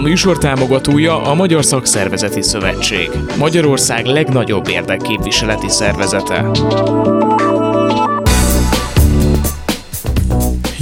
A műsor támogatója a Magyar Szakszervezeti Szövetség, Magyarország legnagyobb érdekképviseleti szervezete.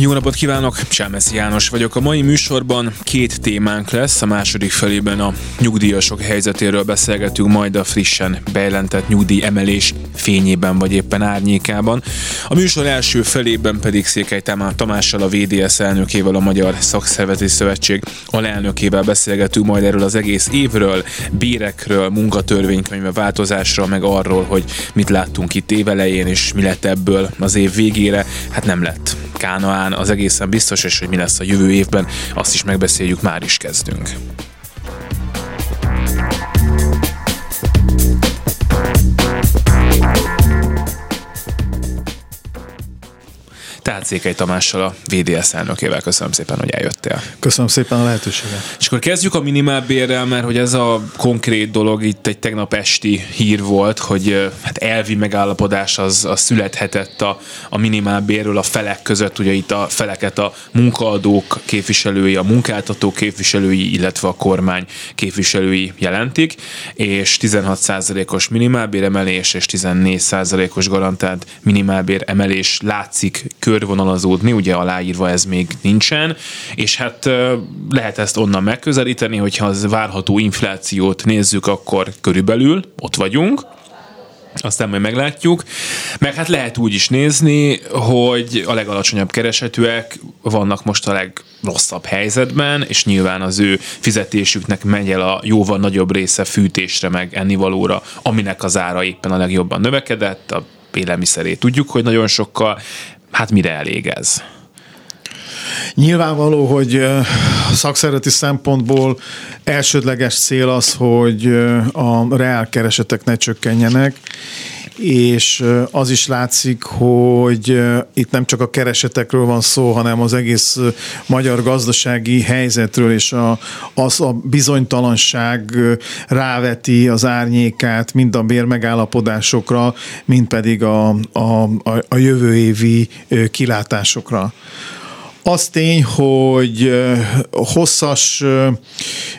Jó napot kívánok, Csámeszi János vagyok. A mai műsorban két témánk lesz. A második felében a nyugdíjasok helyzetéről beszélgetünk, majd a frissen bejelentett nyugdíj emelés fényében vagy éppen árnyékában. A műsor első felében pedig Székely Tamással, a VDS elnökével, a Magyar Szakszervezeti Szövetség alelnökével beszélgetünk majd erről az egész évről, bérekről, munkatörvénykönyve változásra, meg arról, hogy mit láttunk itt évelején, és mi lett ebből az év végére. Hát nem lett. Kánaán az egészen biztos, és hogy mi lesz a jövő évben, azt is megbeszéljük, már is kezdünk. Székely Tamással, a VDS elnökével. Köszönöm szépen, hogy eljöttél. Köszönöm szépen a lehetőséget. És akkor kezdjük a minimálbérrel, mert hogy ez a konkrét dolog itt egy tegnap esti hír volt, hogy hát elvi megállapodás az, az születhetett a, a minimálbérről a felek között, ugye itt a feleket a munkaadók képviselői, a munkáltatók képviselői, illetve a kormány képviselői jelentik, és 16%-os minimálbér emelés és 14%-os garantált minimálbér emelés látszik kör körvonalazódni, ugye aláírva ez még nincsen, és hát lehet ezt onnan megközelíteni, hogyha az várható inflációt nézzük, akkor körülbelül ott vagyunk, aztán majd meglátjuk. Meg hát lehet úgy is nézni, hogy a legalacsonyabb keresetűek vannak most a legrosszabb helyzetben, és nyilván az ő fizetésüknek megy el a jóval nagyobb része fűtésre, meg ennivalóra, aminek az ára éppen a legjobban növekedett, a élelmiszerét tudjuk, hogy nagyon sokkal, hát mire elég ez? Nyilvánvaló, hogy szakszereti szempontból elsődleges cél az, hogy a reálkeresetek ne csökkenjenek, és az is látszik, hogy itt nem csak a keresetekről van szó, hanem az egész magyar gazdasági helyzetről, és a, az a bizonytalanság ráveti az árnyékát mind a bérmegállapodásokra, mind pedig a, a, a jövő évi kilátásokra. Az tény, hogy hosszas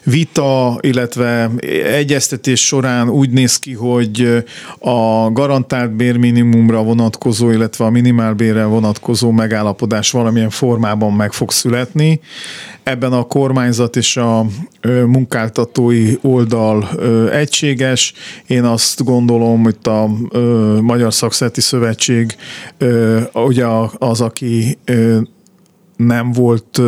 vita, illetve egyeztetés során úgy néz ki, hogy a garantált bérminimumra vonatkozó, illetve a minimálbérre vonatkozó megállapodás valamilyen formában meg fog születni. Ebben a kormányzat és a munkáltatói oldal egységes. Én azt gondolom, hogy a Magyar Szakszereti Szövetség ugye az, aki nem volt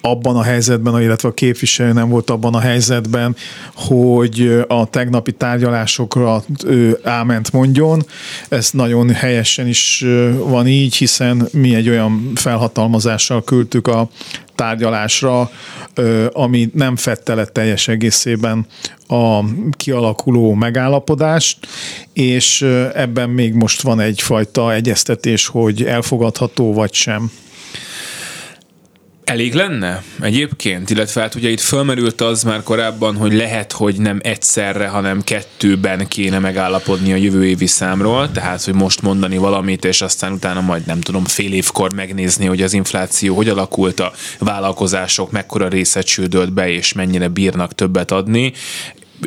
abban a helyzetben, illetve a képviselő nem volt abban a helyzetben, hogy a tegnapi tárgyalásokra ő áment mondjon. Ez nagyon helyesen is van így, hiszen mi egy olyan felhatalmazással küldtük a tárgyalásra, ami nem fette le teljes egészében a kialakuló megállapodást, és ebben még most van egyfajta egyeztetés, hogy elfogadható vagy sem. Elég lenne egyébként, illetve hát ugye itt fölmerült az már korábban, hogy lehet, hogy nem egyszerre, hanem kettőben kéne megállapodni a jövő évi számról, tehát hogy most mondani valamit, és aztán utána majd nem tudom fél évkor megnézni, hogy az infláció hogy alakult, a vállalkozások mekkora része csődölt be, és mennyire bírnak többet adni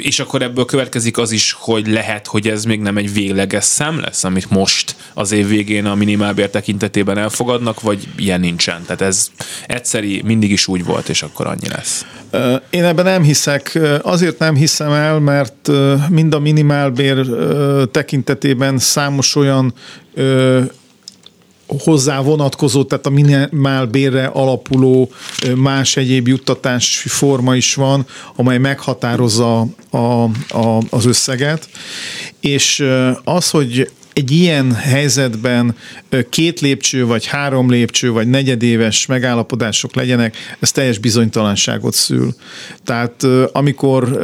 és akkor ebből következik az is, hogy lehet, hogy ez még nem egy végleges szám lesz, amit most az év végén a minimálbér tekintetében elfogadnak, vagy ilyen nincsen. Tehát ez egyszeri mindig is úgy volt, és akkor annyi lesz. Én ebben nem hiszek. Azért nem hiszem el, mert mind a minimálbér tekintetében számos olyan hozzá vonatkozó, tehát a minimál bérre alapuló más egyéb juttatási forma is van, amely meghatározza a, a, az összeget. És az, hogy egy ilyen helyzetben két lépcső, vagy három lépcső, vagy negyedéves megállapodások legyenek, ez teljes bizonytalanságot szül. Tehát amikor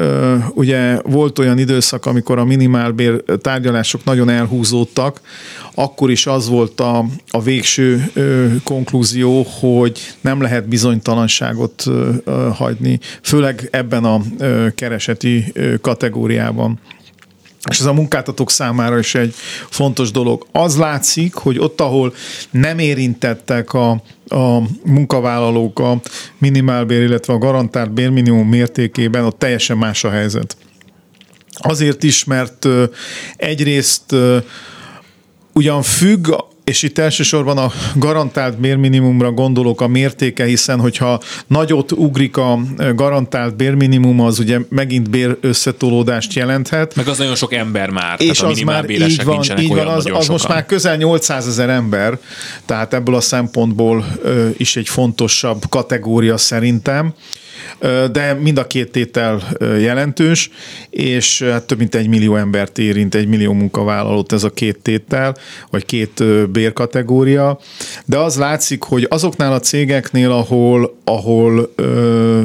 ugye volt olyan időszak, amikor a minimálbér tárgyalások nagyon elhúzódtak, akkor is az volt a, a végső konklúzió, hogy nem lehet bizonytalanságot hagyni, főleg ebben a kereseti kategóriában és ez a munkáltatók számára is egy fontos dolog. Az látszik, hogy ott, ahol nem érintettek a, a munkavállalók a minimálbér, illetve a garantált bérminimum mértékében ott teljesen más a helyzet. Azért is, mert egyrészt ugyan függ és itt elsősorban a garantált bérminimumra gondolok a mértéke, hiszen hogyha nagyot ugrik a garantált bérminimum, az ugye megint bér összetolódást jelenthet. Meg az nagyon sok ember már. És az már így van, így van az, az most már közel 800 ezer ember, tehát ebből a szempontból is egy fontosabb kategória szerintem de mind a két tétel jelentős, és hát több mint egy millió embert érint, egy millió munkavállalót ez a két tétel, vagy két bérkategória, de az látszik, hogy azoknál a cégeknél, ahol, ahol ö,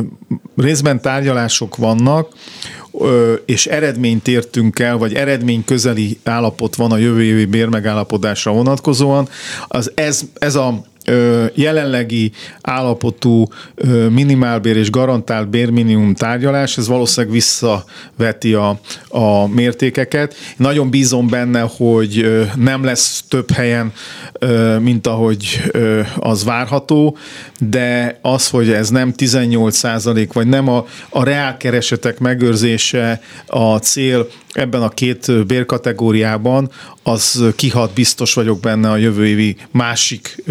részben tárgyalások vannak, és eredményt értünk el, vagy eredmény közeli állapot van a jövő évi bérmegállapodásra vonatkozóan, az ez, ez a jelenlegi állapotú minimálbér és garantált bérminimum tárgyalás, ez valószínűleg visszaveti a, a mértékeket. Nagyon bízom benne, hogy nem lesz több helyen, mint ahogy az várható, de az, hogy ez nem 18 százalék, vagy nem a, a reálkeresetek megőrzése a cél ebben a két bérkategóriában, az kihat, biztos vagyok benne a jövő évi másik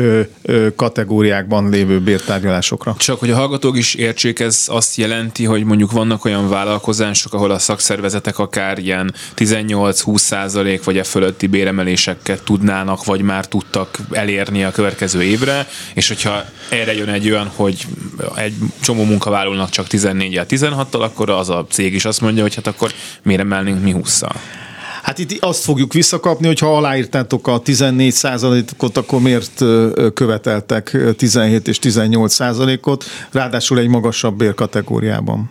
kategóriákban lévő bértárgyalásokra. Csak hogy a hallgatók is értsék, ez azt jelenti, hogy mondjuk vannak olyan vállalkozások, ahol a szakszervezetek akár ilyen 18-20 százalék vagy e fölötti béremeléseket tudnának, vagy már tudtak elérni a következő évre, és hogyha erre jön egy olyan, hogy egy csomó munkavállalónak csak 14-16-tal, akkor az a cég is azt mondja, hogy hát akkor miért emelnénk mi 20 -szal? Hát itt azt fogjuk visszakapni, hogy ha aláírtátok a 14 ot akkor miért követeltek 17 és 18 százalékot, ráadásul egy magasabb bérkategóriában.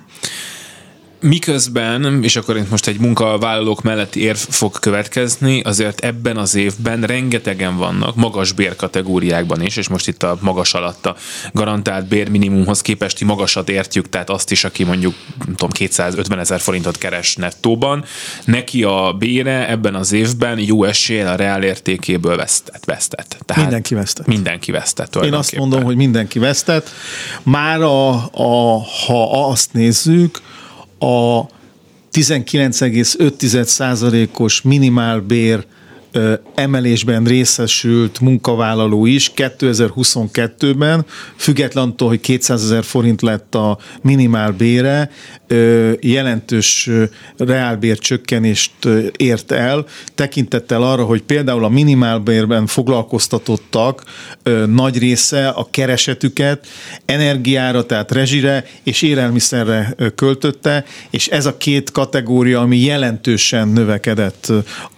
Miközben, és akkor itt most egy munkavállalók melletti érv fog következni, azért ebben az évben rengetegen vannak, magas bérkategóriákban is, és most itt a magas alatt a garantált bérminimumhoz képesti magasat értjük, tehát azt is, aki mondjuk nem tudom, 250 ezer forintot keres nettóban, neki a bére ebben az évben jó eséllyel a reál értékéből vesztett. vesztett. Tehát mindenki vesztett. Mindenki vesztett. Én azt mondom, hogy mindenki vesztett. Már a, a, ha azt nézzük, a 19,5%-os minimálbér emelésben részesült munkavállaló is 2022-ben, függetlenül, hogy 200 ezer forint lett a minimál bére, jelentős reálbér csökkenést ért el, tekintettel arra, hogy például a minimálbérben foglalkoztatottak nagy része a keresetüket energiára, tehát rezsire és élelmiszerre költötte, és ez a két kategória, ami jelentősen növekedett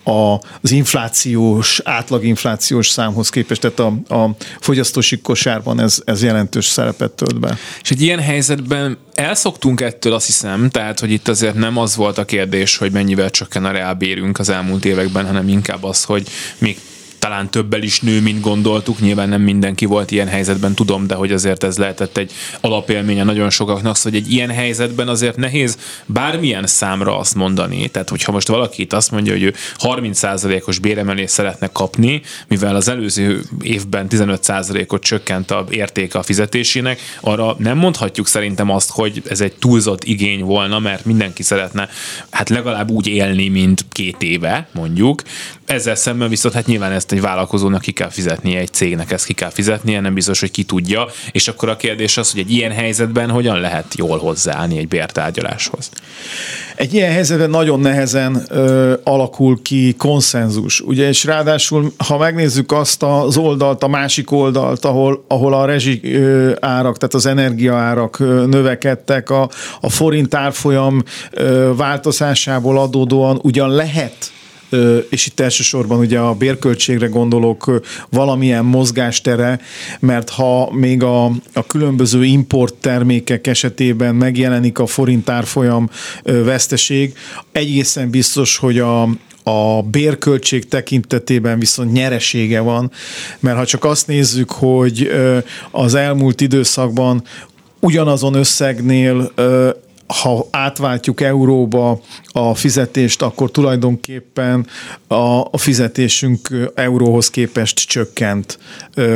az inflációs, átlaginflációs számhoz képest, tehát a, a fogyasztósi kosárban ez, ez jelentős szerepet tölt be. És egy ilyen helyzetben elszoktunk ettől, azt hiszem, tehát, hogy itt azért nem az volt a kérdés, hogy mennyivel csökken a reálbérünk az elmúlt években, hanem inkább az, hogy még talán többel is nő, mint gondoltuk. Nyilván nem mindenki volt ilyen helyzetben, tudom, de hogy azért ez lehetett egy alapélménye nagyon sokaknak, szóval egy ilyen helyzetben azért nehéz bármilyen számra azt mondani. Tehát, hogyha most valaki itt azt mondja, hogy ő 30%-os béremelést szeretne kapni, mivel az előző évben 15%-ot csökkent a értéke a fizetésének, arra nem mondhatjuk szerintem azt, hogy ez egy túlzott igény volna, mert mindenki szeretne hát legalább úgy élni, mint két éve, mondjuk. Ezzel szemben viszont hát nyilván ezt egy vállalkozónak ki kell fizetnie, egy cégnek ezt ki kell fizetnie, nem biztos, hogy ki tudja, és akkor a kérdés az, hogy egy ilyen helyzetben hogyan lehet jól hozzáállni egy bértárgyaláshoz. Egy ilyen helyzetben nagyon nehezen ö, alakul ki konszenzus, ugye, és ráadásul, ha megnézzük azt az oldalt, a másik oldalt, ahol, ahol a rezsi ö, árak, tehát az energiaárak növekedtek, a, a forint árfolyam ö, változásából adódóan ugyan lehet és itt elsősorban ugye a bérköltségre gondolok valamilyen mozgástere, mert ha még a, a különböző import termékek esetében megjelenik a forint árfolyam veszteség, egészen biztos, hogy a, a bérköltség tekintetében viszont nyeresége van, mert ha csak azt nézzük, hogy az elmúlt időszakban ugyanazon összegnél ha átváltjuk euróba a fizetést, akkor tulajdonképpen a, a fizetésünk euróhoz képest csökkent,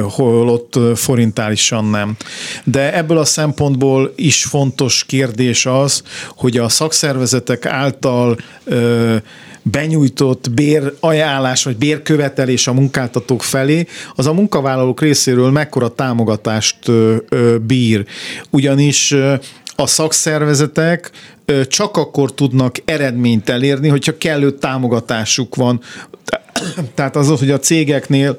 holott forintálisan nem. De ebből a szempontból is fontos kérdés az, hogy a szakszervezetek által benyújtott bérajánlás vagy bérkövetelés a munkáltatók felé, az a munkavállalók részéről mekkora támogatást bír. Ugyanis a szakszervezetek csak akkor tudnak eredményt elérni, hogyha kellő támogatásuk van. Tehát az, hogy a cégeknél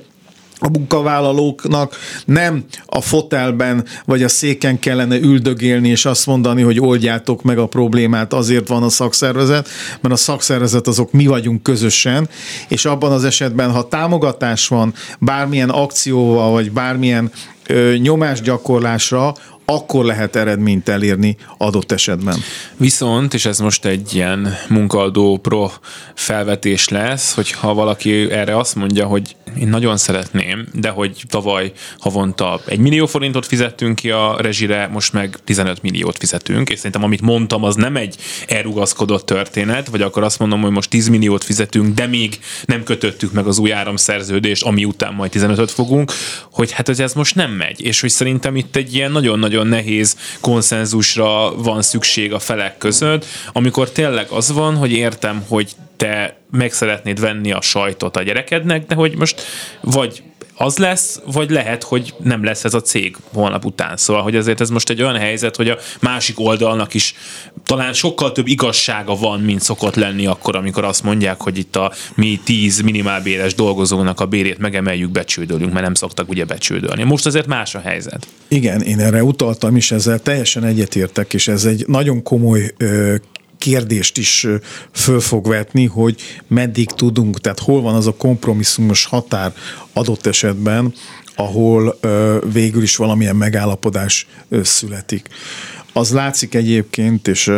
a munkavállalóknak nem a fotelben vagy a széken kellene üldögélni és azt mondani, hogy oldjátok meg a problémát, azért van a szakszervezet, mert a szakszervezet azok mi vagyunk közösen, és abban az esetben, ha támogatás van bármilyen akcióval, vagy bármilyen ö, nyomásgyakorlásra, akkor lehet eredményt elérni adott esetben. Viszont, és ez most egy ilyen munkadó pro felvetés lesz, hogy ha valaki erre azt mondja, hogy én nagyon szeretném, de hogy tavaly havonta egy millió forintot fizettünk ki a rezsire, most meg 15 milliót fizetünk, és szerintem amit mondtam, az nem egy elrugaszkodott történet, vagy akkor azt mondom, hogy most 10 milliót fizetünk, de még nem kötöttük meg az új áramszerződést, ami után majd 15-öt fogunk, hogy hát ez most nem megy, és hogy szerintem itt egy ilyen nagyon-nagyon nagyon nehéz konszenzusra van szükség a felek között, amikor tényleg az van, hogy értem, hogy te meg szeretnéd venni a sajtot a gyerekednek, de hogy most vagy az lesz, vagy lehet, hogy nem lesz ez a cég holnap után. Szóval, hogy ezért ez most egy olyan helyzet, hogy a másik oldalnak is talán sokkal több igazsága van, mint szokott lenni akkor, amikor azt mondják, hogy itt a mi tíz minimálbéres dolgozónak a bérét megemeljük, becsődölünk, mert nem szoktak ugye becsődölni. Most azért más a helyzet. Igen, én erre utaltam is, ezzel teljesen egyetértek, és ez egy nagyon komoly ö, kérdést is föl fog vetni, hogy meddig tudunk, tehát hol van az a kompromisszumos határ adott esetben, ahol végül is valamilyen megállapodás születik. Az látszik egyébként, és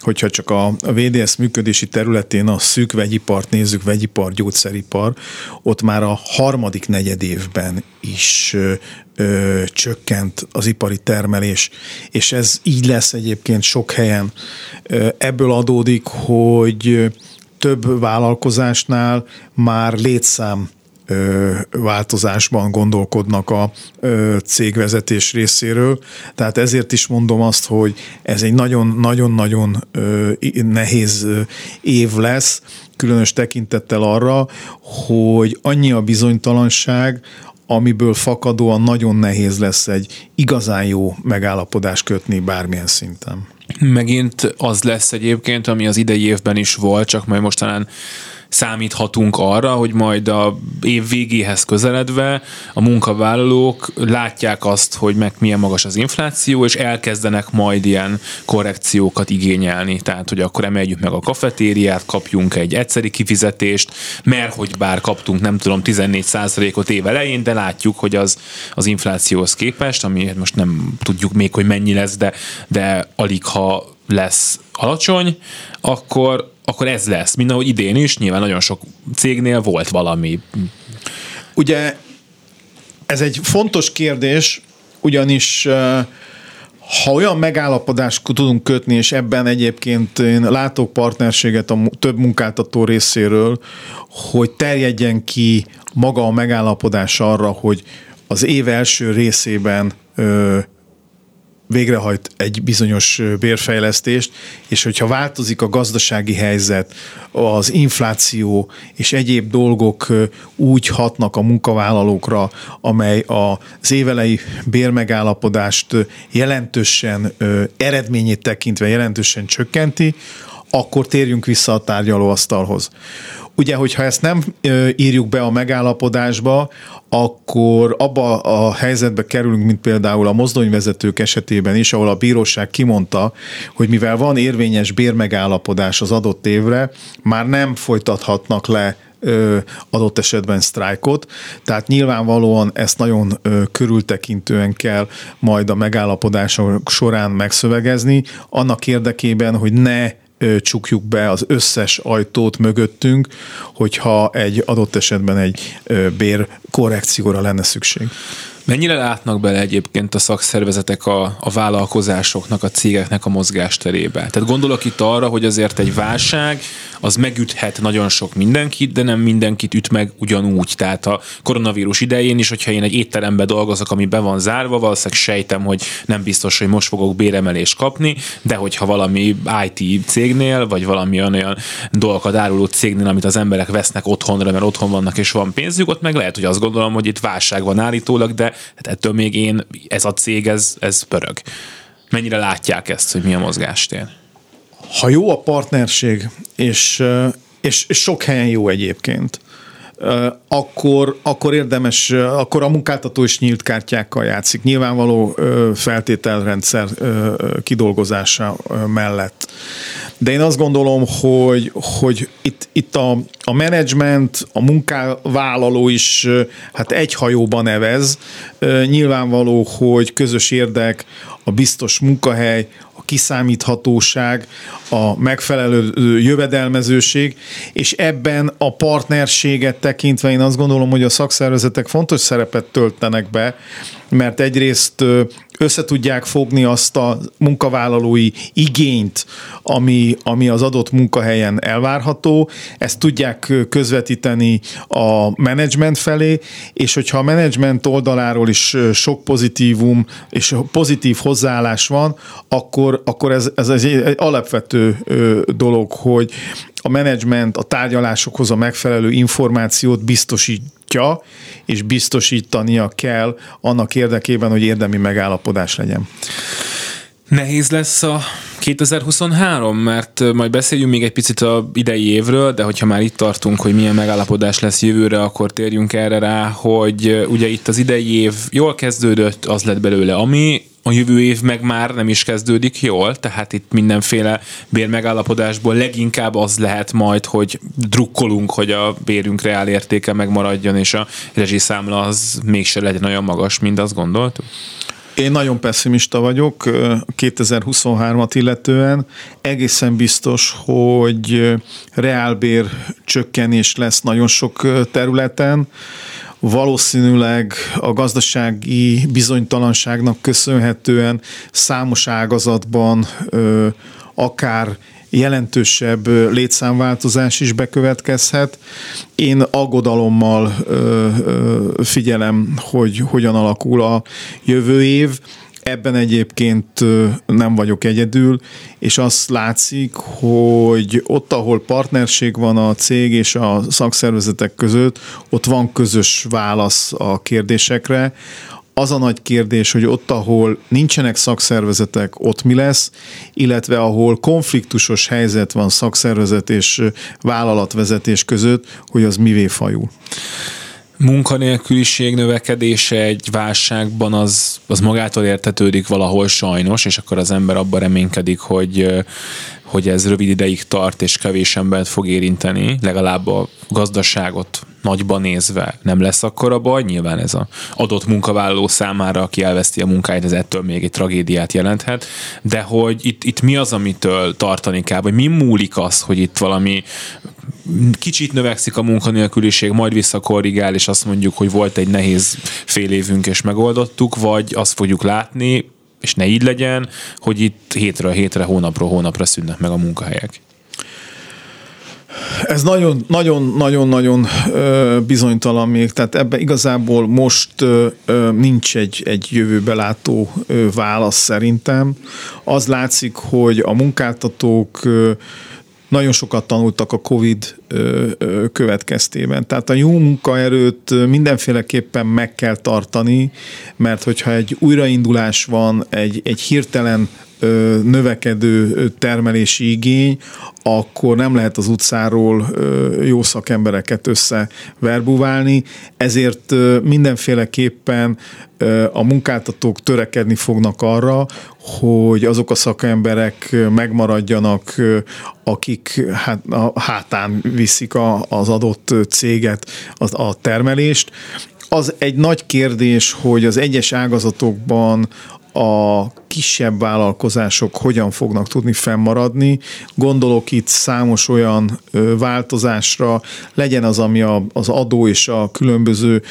hogyha csak a VDS működési területén a szűk vegyipart nézzük, vegyipar, gyógyszeripar, ott már a harmadik negyed évben is ö, csökkent az ipari termelés, és ez így lesz egyébként sok helyen. Ebből adódik, hogy több vállalkozásnál már létszám változásban gondolkodnak a cégvezetés részéről. Tehát ezért is mondom azt, hogy ez egy nagyon-nagyon-nagyon nehéz év lesz, különös tekintettel arra, hogy annyi a bizonytalanság, amiből fakadóan nagyon nehéz lesz egy igazán jó megállapodást kötni bármilyen szinten. Megint az lesz egyébként, ami az idei évben is volt, csak majd mostanán számíthatunk arra, hogy majd a év végéhez közeledve a munkavállalók látják azt, hogy meg milyen magas az infláció, és elkezdenek majd ilyen korrekciókat igényelni. Tehát, hogy akkor emeljük meg a kafetériát, kapjunk egy egyszeri kifizetést, mert hogy bár kaptunk, nem tudom, 14%-ot év elején, de látjuk, hogy az, az inflációhoz képest, ami most nem tudjuk még, hogy mennyi lesz, de, de alig ha lesz alacsony, akkor, akkor ez lesz. Mind ahogy idén is, nyilván nagyon sok cégnél volt valami. Ugye ez egy fontos kérdés, ugyanis ha olyan megállapodást tudunk kötni, és ebben egyébként én látok partnerséget a több munkáltató részéről, hogy terjedjen ki maga a megállapodás arra, hogy az év első részében végrehajt egy bizonyos bérfejlesztést, és hogyha változik a gazdasági helyzet, az infláció és egyéb dolgok úgy hatnak a munkavállalókra, amely az évelei bérmegállapodást jelentősen eredményét tekintve jelentősen csökkenti, akkor térjünk vissza a tárgyalóasztalhoz. Ugye, hogyha ezt nem írjuk be a megállapodásba, akkor abba a helyzetbe kerülünk, mint például a mozdonyvezetők esetében is, ahol a bíróság kimondta, hogy mivel van érvényes bérmegállapodás az adott évre, már nem folytathatnak le adott esetben sztrájkot, tehát nyilvánvalóan ezt nagyon körültekintően kell majd a megállapodások során megszövegezni, annak érdekében, hogy ne csukjuk be az összes ajtót mögöttünk, hogyha egy adott esetben egy bér korrekcióra lenne szükség. Mennyire látnak bele egyébként a szakszervezetek a, a vállalkozásoknak, a cégeknek a mozgásterébe? Tehát gondolok itt arra, hogy azért egy válság az megüthet nagyon sok mindenkit, de nem mindenkit üt meg ugyanúgy. Tehát a koronavírus idején is, hogyha én egy étterembe dolgozok, ami be van zárva, valószínűleg sejtem, hogy nem biztos, hogy most fogok béremelést kapni, de hogyha valami IT cégnél, vagy valami olyan dolgokat áruló cégnél, amit az emberek vesznek otthonra, mert otthon vannak és van pénzük, ott meg lehet, hogy azt gondolom, hogy itt válság van állítólag, de hát ettől még én, ez a cég, ez, ez pörög. Mennyire látják ezt, hogy mi a mozgástér? Ha jó a partnerség, és, és, és sok helyen jó egyébként, akkor, akkor érdemes, akkor a munkáltató is nyílt kártyákkal játszik, nyilvánvaló feltételrendszer kidolgozása mellett. De én azt gondolom, hogy, hogy itt, itt a, a menedzsment, a munkavállaló is hát egy hajóban nevez. Nyilvánvaló, hogy közös érdek, a biztos munkahely, a kiszámíthatóság, a megfelelő jövedelmezőség, és ebben a partnerséget tekintve én azt gondolom, hogy a szakszervezetek fontos szerepet töltenek be, mert egyrészt összetudják fogni azt a munkavállalói igényt, ami, ami az adott munkahelyen elvárható, ezt tudják közvetíteni a menedzsment felé, és hogyha a menedzsment oldaláról is sok pozitívum és pozitív hozzáállás van, akkor, akkor ez, ez egy, egy alapvető dolog, hogy a menedzsment a tárgyalásokhoz a megfelelő információt biztosítja, és biztosítania kell annak érdekében, hogy érdemi megállapodás legyen. Nehéz lesz a 2023, mert majd beszéljünk még egy picit a idei évről, de hogyha már itt tartunk, hogy milyen megállapodás lesz jövőre, akkor térjünk erre rá, hogy ugye itt az idei év jól kezdődött, az lett belőle ami, a jövő év meg már nem is kezdődik jól, tehát itt mindenféle bérmegállapodásból leginkább az lehet majd, hogy drukkolunk, hogy a bérünk reál értéke megmaradjon, és a rezsiszámla az mégse legyen olyan magas, mint azt gondoltuk. Én nagyon pessimista vagyok 2023-at illetően. Egészen biztos, hogy reálbér csökkenés lesz nagyon sok területen valószínűleg a gazdasági bizonytalanságnak köszönhetően számos ágazatban akár jelentősebb létszámváltozás is bekövetkezhet. Én aggodalommal figyelem, hogy hogyan alakul a jövő év. Ebben egyébként nem vagyok egyedül, és azt látszik, hogy ott, ahol partnerség van a cég és a szakszervezetek között, ott van közös válasz a kérdésekre. Az a nagy kérdés, hogy ott, ahol nincsenek szakszervezetek, ott mi lesz, illetve ahol konfliktusos helyzet van szakszervezet és vállalatvezetés között, hogy az mivé fajul munkanélküliség növekedése egy válságban az, az magától értetődik valahol sajnos, és akkor az ember abban reménykedik, hogy, hogy ez rövid ideig tart, és kevés embert fog érinteni, legalább a gazdaságot nagyban nézve nem lesz akkor a baj. Nyilván ez a adott munkavállaló számára, aki elveszti a munkáját, ez ettől még egy tragédiát jelenthet. De hogy itt, itt mi az, amitől tartani kell, vagy mi múlik az, hogy itt valami kicsit növekszik a munkanélküliség, majd visszakorrigál, és azt mondjuk, hogy volt egy nehéz fél évünk, és megoldottuk, vagy azt fogjuk látni, és ne így legyen, hogy itt hétről hétre, hónapról hónapra szűnnek meg a munkahelyek. Ez nagyon, nagyon, nagyon, nagyon bizonytalan még, tehát ebben igazából most nincs egy, egy jövőbe látó válasz szerintem. Az látszik, hogy a munkáltatók nagyon sokat tanultak a COVID következtében. Tehát a jó munkaerőt mindenféleképpen meg kell tartani, mert hogyha egy újraindulás van, egy, egy hirtelen növekedő termelési igény, akkor nem lehet az utcáról jó szakembereket összeverbuválni, ezért mindenféleképpen a munkáltatók törekedni fognak arra, hogy azok a szakemberek megmaradjanak, akik hát, a hátán viszik a, az adott céget, a, a termelést. Az egy nagy kérdés, hogy az egyes ágazatokban a kisebb vállalkozások hogyan fognak tudni fennmaradni. Gondolok itt számos olyan változásra, legyen az, ami az adó és a különböző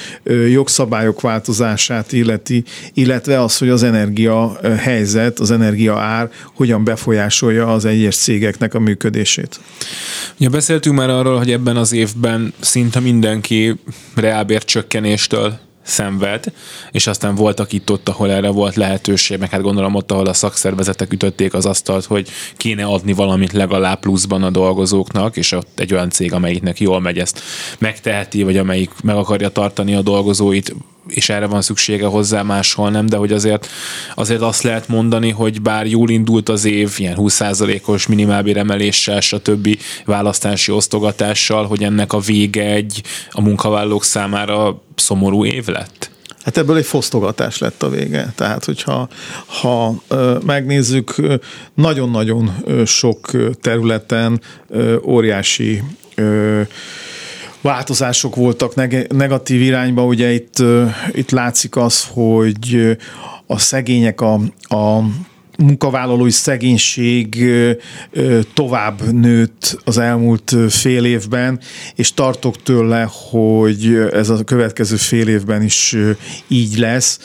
jogszabályok változását illeti, illetve az, hogy az energia helyzet, az energia ár hogyan befolyásolja az egyes cégeknek a működését. Ja, beszéltünk már arról, hogy ebben az évben szinte mindenki reálbér csökkenéstől szenved, és aztán voltak itt-ott, ahol erre volt lehetőség, meg hát gondolom ott, ahol a szakszervezetek ütötték az asztalt, hogy kéne adni valamit legalább pluszban a dolgozóknak, és ott egy olyan cég, amelyiknek jól megy ezt megteheti, vagy amelyik meg akarja tartani a dolgozóit, és erre van szüksége hozzá, máshol nem, de hogy azért, azért azt lehet mondani, hogy bár jól indult az év, ilyen 20%-os minimálbéremeléssel, stb. választási osztogatással, hogy ennek a vége egy a munkavállalók számára szomorú év lett? Hát ebből egy fosztogatás lett a vége. Tehát, hogyha ha megnézzük, nagyon-nagyon sok területen óriási változások voltak negatív irányba. Ugye itt, itt látszik az, hogy a szegények a, a munkavállalói szegénység tovább nőtt az elmúlt fél évben, és tartok tőle, hogy ez a következő fél évben is így lesz.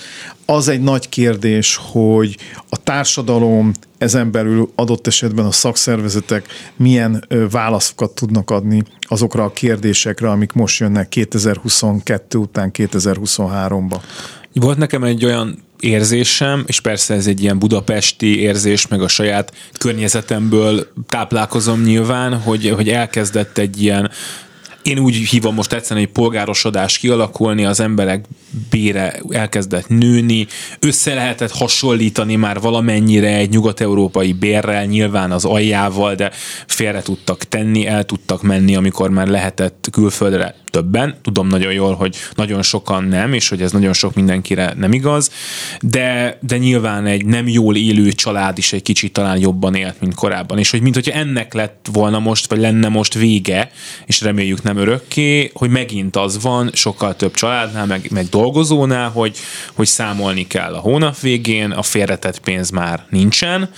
Az egy nagy kérdés, hogy a társadalom ezen belül adott esetben a szakszervezetek milyen válaszokat tudnak adni azokra a kérdésekre, amik most jönnek 2022 után 2023-ba. Volt nekem egy olyan érzésem, és persze ez egy ilyen budapesti érzés, meg a saját környezetemből táplálkozom nyilván, hogy, hogy elkezdett egy ilyen én úgy hívom most egyszerűen, hogy polgárosodás kialakulni, az emberek bére elkezdett nőni, össze lehetett hasonlítani már valamennyire egy nyugat-európai bérrel, nyilván az aljával, de félre tudtak tenni, el tudtak menni, amikor már lehetett külföldre többen. Tudom nagyon jól, hogy nagyon sokan nem, és hogy ez nagyon sok mindenkire nem igaz, de, de nyilván egy nem jól élő család is egy kicsit talán jobban élt, mint korábban. És hogy mint hogyha ennek lett volna most, vagy lenne most vége, és reméljük nem örökké, hogy megint az van sokkal több családnál, meg, meg dolgozónál, hogy, hogy számolni kell a hónap végén, a félretett pénz már nincsen,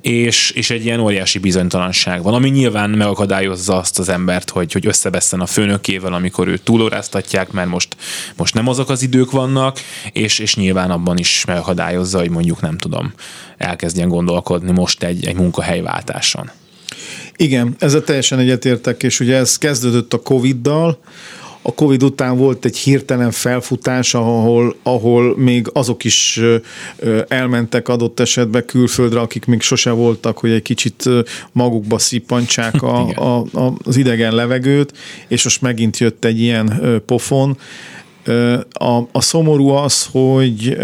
és, és egy ilyen óriási bizonytalanság van, ami nyilván megakadályozza azt az embert, hogy, hogy összevesszen a főnökével, amikor amikor őt túlóráztatják, mert most, most nem azok az idők vannak, és, és nyilván abban is megakadályozza, hogy mondjuk nem tudom, elkezdjen gondolkodni most egy, egy munkahelyváltáson. Igen, ezzel teljesen egyetértek, és ugye ez kezdődött a Covid-dal, a Covid után volt egy hirtelen felfutás, ahol, ahol még azok is elmentek adott esetben külföldre, akik még sose voltak, hogy egy kicsit magukba szippantsák a, a, a, az idegen levegőt, és most megint jött egy ilyen pofon. A, a szomorú az, hogy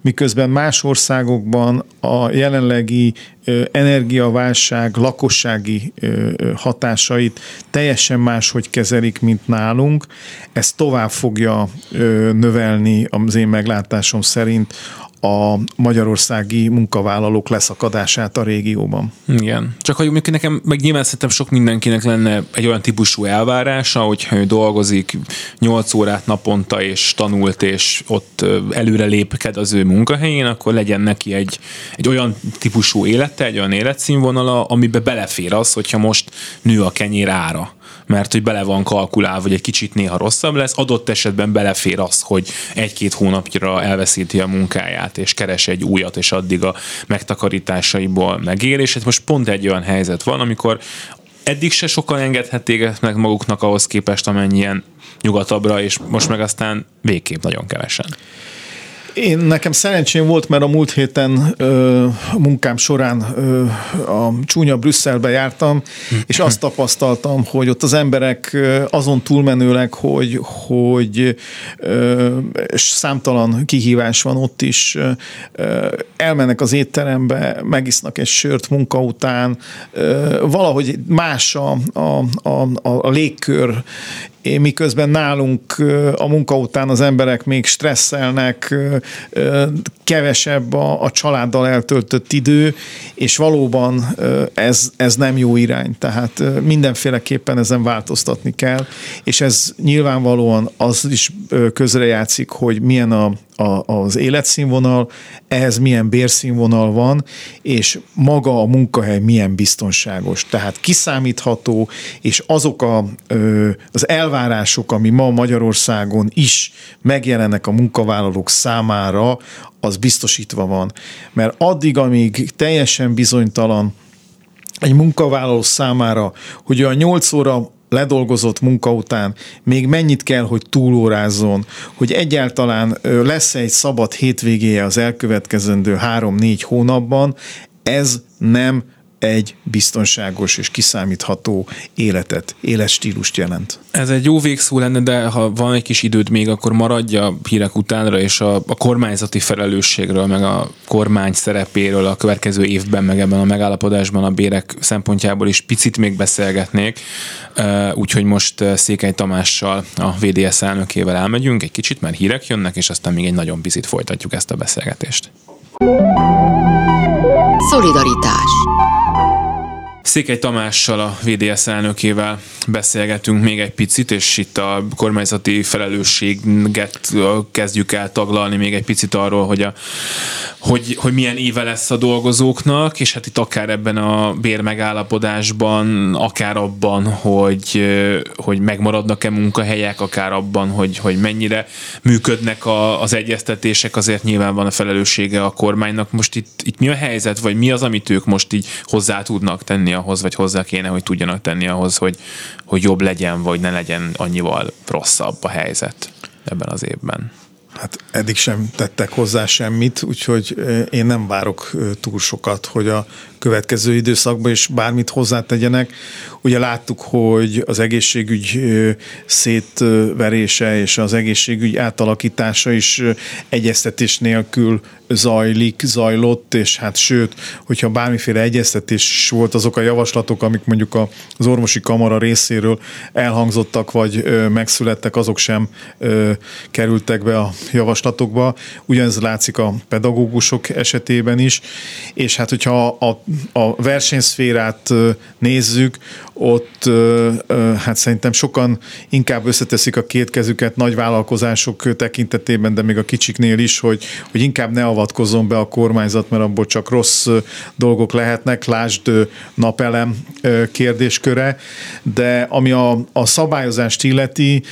miközben más országokban a jelenlegi energiaválság lakossági hatásait teljesen máshogy kezelik, mint nálunk, ez tovább fogja növelni az én meglátásom szerint a magyarországi munkavállalók leszakadását a régióban. Igen. Csak hogy nekem, meg nyilván szerintem sok mindenkinek lenne egy olyan típusú elvárása, hogyha ő dolgozik 8 órát naponta, és tanult, és ott előre lépked az ő munkahelyén, akkor legyen neki egy, egy olyan típusú élete, egy olyan életszínvonala, amibe belefér az, hogyha most nő a kenyér ára mert hogy bele van kalkulálva, hogy egy kicsit néha rosszabb lesz, adott esetben belefér az, hogy egy-két hónapra elveszíti a munkáját, és keres egy újat, és addig a megtakarításaiból megél, és ez most pont egy olyan helyzet van, amikor eddig se sokan engedhették meg maguknak ahhoz képest, amennyien nyugatabbra, és most meg aztán végképp nagyon kevesen. Én nekem szerencsém volt, mert a múlt héten ö, munkám során ö, a csúnya Brüsszelbe jártam, és azt tapasztaltam, hogy ott az emberek azon túlmenőleg, hogy, hogy ö, számtalan kihívás van ott is, ö, elmennek az étterembe, megisznak egy sört munka után, ö, valahogy más a, a, a, a légkör, miközben nálunk a munka után az emberek még stresszelnek, kevesebb a, a családdal eltöltött idő, és valóban ez, ez nem jó irány, tehát mindenféleképpen ezen változtatni kell, és ez nyilvánvalóan az is közrejátszik, hogy milyen a, a, az életszínvonal, ehhez milyen bérszínvonal van, és maga a munkahely milyen biztonságos. Tehát kiszámítható, és azok a, az elvárások, ami ma Magyarországon is megjelennek a munkavállalók számára, az biztosítva van. Mert addig, amíg teljesen bizonytalan egy munkavállaló számára, hogy a 8 óra ledolgozott munka után még mennyit kell, hogy túlórázzon, hogy egyáltalán lesz egy szabad hétvégéje az elkövetkezendő három-négy hónapban, ez nem egy biztonságos és kiszámítható életet, életstílust jelent. Ez egy jó végszó lenne, de ha van egy kis időd még, akkor maradja hírek utánra, és a, a kormányzati felelősségről, meg a kormány szerepéről a következő évben, meg ebben a megállapodásban a bérek szempontjából is picit még beszélgetnék. Úgyhogy most Székely Tamással, a VDS elnökével elmegyünk egy kicsit, mert hírek jönnek, és aztán még egy nagyon picit folytatjuk ezt a beszélgetést. Szolidaritás Székely Tamással, a VDS elnökével beszélgetünk még egy picit, és itt a kormányzati felelősséget kezdjük el taglalni még egy picit arról, hogy, a, hogy, hogy milyen éve lesz a dolgozóknak, és hát itt akár ebben a bérmegállapodásban, akár abban, hogy, hogy megmaradnak-e munkahelyek, akár abban, hogy, hogy mennyire működnek a, az egyeztetések, azért nyilván van a felelőssége a kormánynak. Most itt, itt mi a helyzet, vagy mi az, amit ők most így hozzá tudnak tenni ahhoz, vagy hozzá kéne, hogy tudjanak tenni ahhoz, hogy, hogy jobb legyen, vagy ne legyen annyival rosszabb a helyzet ebben az évben. Hát eddig sem tettek hozzá semmit, úgyhogy én nem várok túl sokat, hogy a következő időszakban is bármit hozzátegyenek. Ugye láttuk, hogy az egészségügy szétverése és az egészségügy átalakítása is egyeztetés nélkül zajlik, zajlott, és hát sőt, hogyha bármiféle egyeztetés volt azok a javaslatok, amik mondjuk az orvosi kamara részéről elhangzottak, vagy megszülettek, azok sem kerültek be a javaslatokba. Ugyanez látszik a pedagógusok esetében is, és hát hogyha a a versenyszférát nézzük, ott hát szerintem sokan inkább összeteszik a két kezüket nagy vállalkozások tekintetében, de még a kicsiknél is, hogy, hogy inkább ne avatkozzon be a kormányzat, mert abból csak rossz dolgok lehetnek, lásd napelem kérdésköre, de ami a, a szabályozást illeti,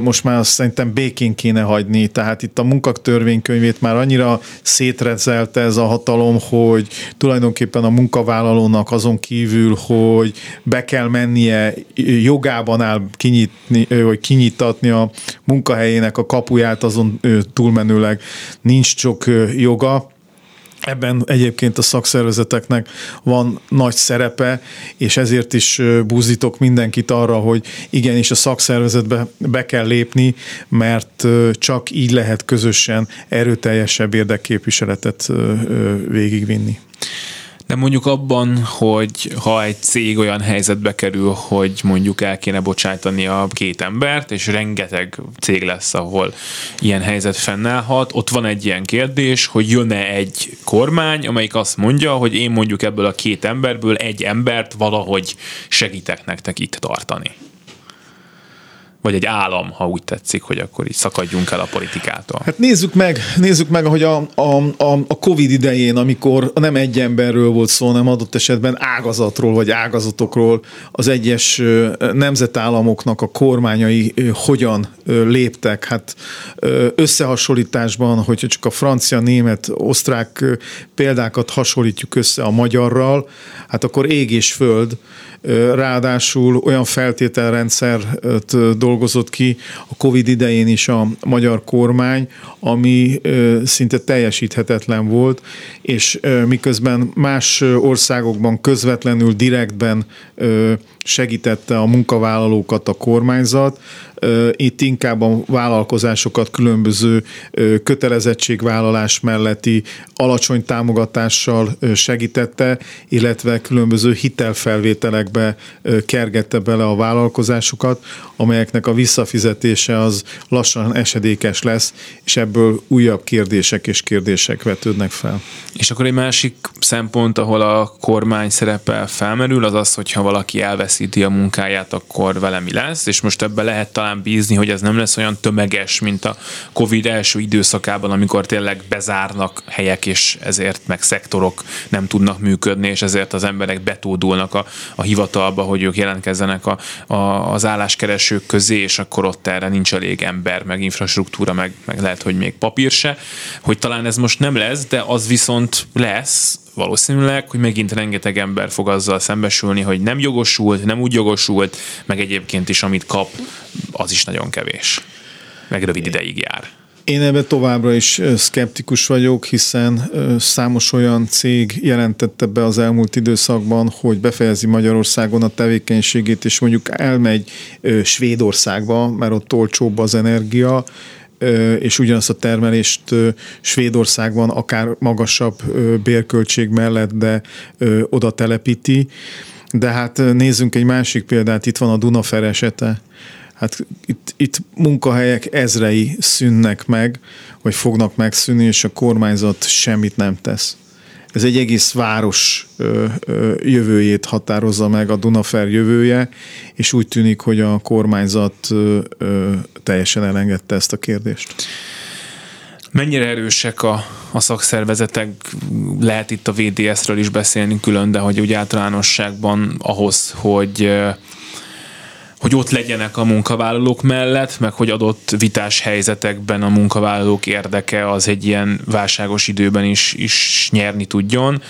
most már azt szerintem békén kéne hagyni, tehát itt a munkatörvénykönyvét már annyira szétrezelte ez a hatalom, hogy tulajdonképpen a munkavállalónak azon kívül, hogy be kell mennie, jogában áll kinyitni, vagy kinyitatni a munkahelyének a kapuját, azon túlmenőleg nincs sok joga, Ebben egyébként a szakszervezeteknek van nagy szerepe, és ezért is búzítok mindenkit arra, hogy igenis a szakszervezetbe be kell lépni, mert csak így lehet közösen erőteljesebb érdekképviseletet végigvinni. De mondjuk abban, hogy ha egy cég olyan helyzetbe kerül, hogy mondjuk el kéne bocsájtani a két embert, és rengeteg cég lesz, ahol ilyen helyzet fennállhat, ott van egy ilyen kérdés, hogy jön-e egy kormány, amelyik azt mondja, hogy én mondjuk ebből a két emberből egy embert valahogy segítek nektek itt tartani vagy egy állam, ha úgy tetszik, hogy akkor így szakadjunk el a politikától. Hát nézzük meg, nézzük meg, hogy a, a, a, a Covid idején, amikor nem egy emberről volt szó, hanem adott esetben ágazatról vagy ágazatokról az egyes nemzetállamoknak a kormányai hogyan léptek. Hát összehasonlításban, hogyha csak a francia, német, osztrák példákat hasonlítjuk össze a magyarral, hát akkor ég és föld, ráadásul olyan feltételrendszert dolgozott ki a Covid idején is a magyar kormány, ami szinte teljesíthetetlen volt, és miközben más országokban közvetlenül, direktben segítette a munkavállalókat a kormányzat, itt inkább a vállalkozásokat különböző kötelezettségvállalás melletti alacsony támogatással segítette, illetve különböző hitelfelvételekbe kergette bele a vállalkozásokat, amelyeknek a visszafizetése az lassan esedékes lesz, és ebből újabb kérdések és kérdések vetődnek fel. És akkor egy másik szempont, ahol a kormány szerepe felmerül, az az, hogyha valaki elveszíti a munkáját, akkor vele mi lesz, és most ebbe lehet talán talán bízni, hogy ez nem lesz olyan tömeges, mint a Covid első időszakában, amikor tényleg bezárnak helyek, és ezért meg szektorok nem tudnak működni, és ezért az emberek betódulnak a, a hivatalba, hogy ők jelentkezzenek a, a, az álláskeresők közé, és akkor ott erre nincs elég ember, meg infrastruktúra, meg, meg lehet, hogy még papír se, hogy talán ez most nem lesz, de az viszont lesz, valószínűleg, hogy megint rengeteg ember fog azzal szembesülni, hogy nem jogosult, nem úgy jogosult, meg egyébként is, amit kap, az is nagyon kevés. Meg rövid ideig jár. Én ebben továbbra is szkeptikus vagyok, hiszen számos olyan cég jelentette be az elmúlt időszakban, hogy befejezi Magyarországon a tevékenységét, és mondjuk elmegy Svédországba, mert ott olcsóbb az energia, és ugyanazt a termelést Svédországban akár magasabb bérköltség mellett, de oda telepíti. De hát nézzünk egy másik példát, itt van a Dunafer esete. Hát itt, itt munkahelyek ezrei szűnnek meg, vagy fognak megszűnni, és a kormányzat semmit nem tesz. Ez egy egész város jövőjét határozza meg, a Dunafer jövője, és úgy tűnik, hogy a kormányzat teljesen elengedte ezt a kérdést. Mennyire erősek a, a szakszervezetek, lehet itt a VDS-ről is beszélni külön, de hogy úgy általánosságban ahhoz, hogy hogy ott legyenek a munkavállalók mellett, meg hogy adott vitás helyzetekben a munkavállalók érdeke az egy ilyen válságos időben is, is nyerni tudjon.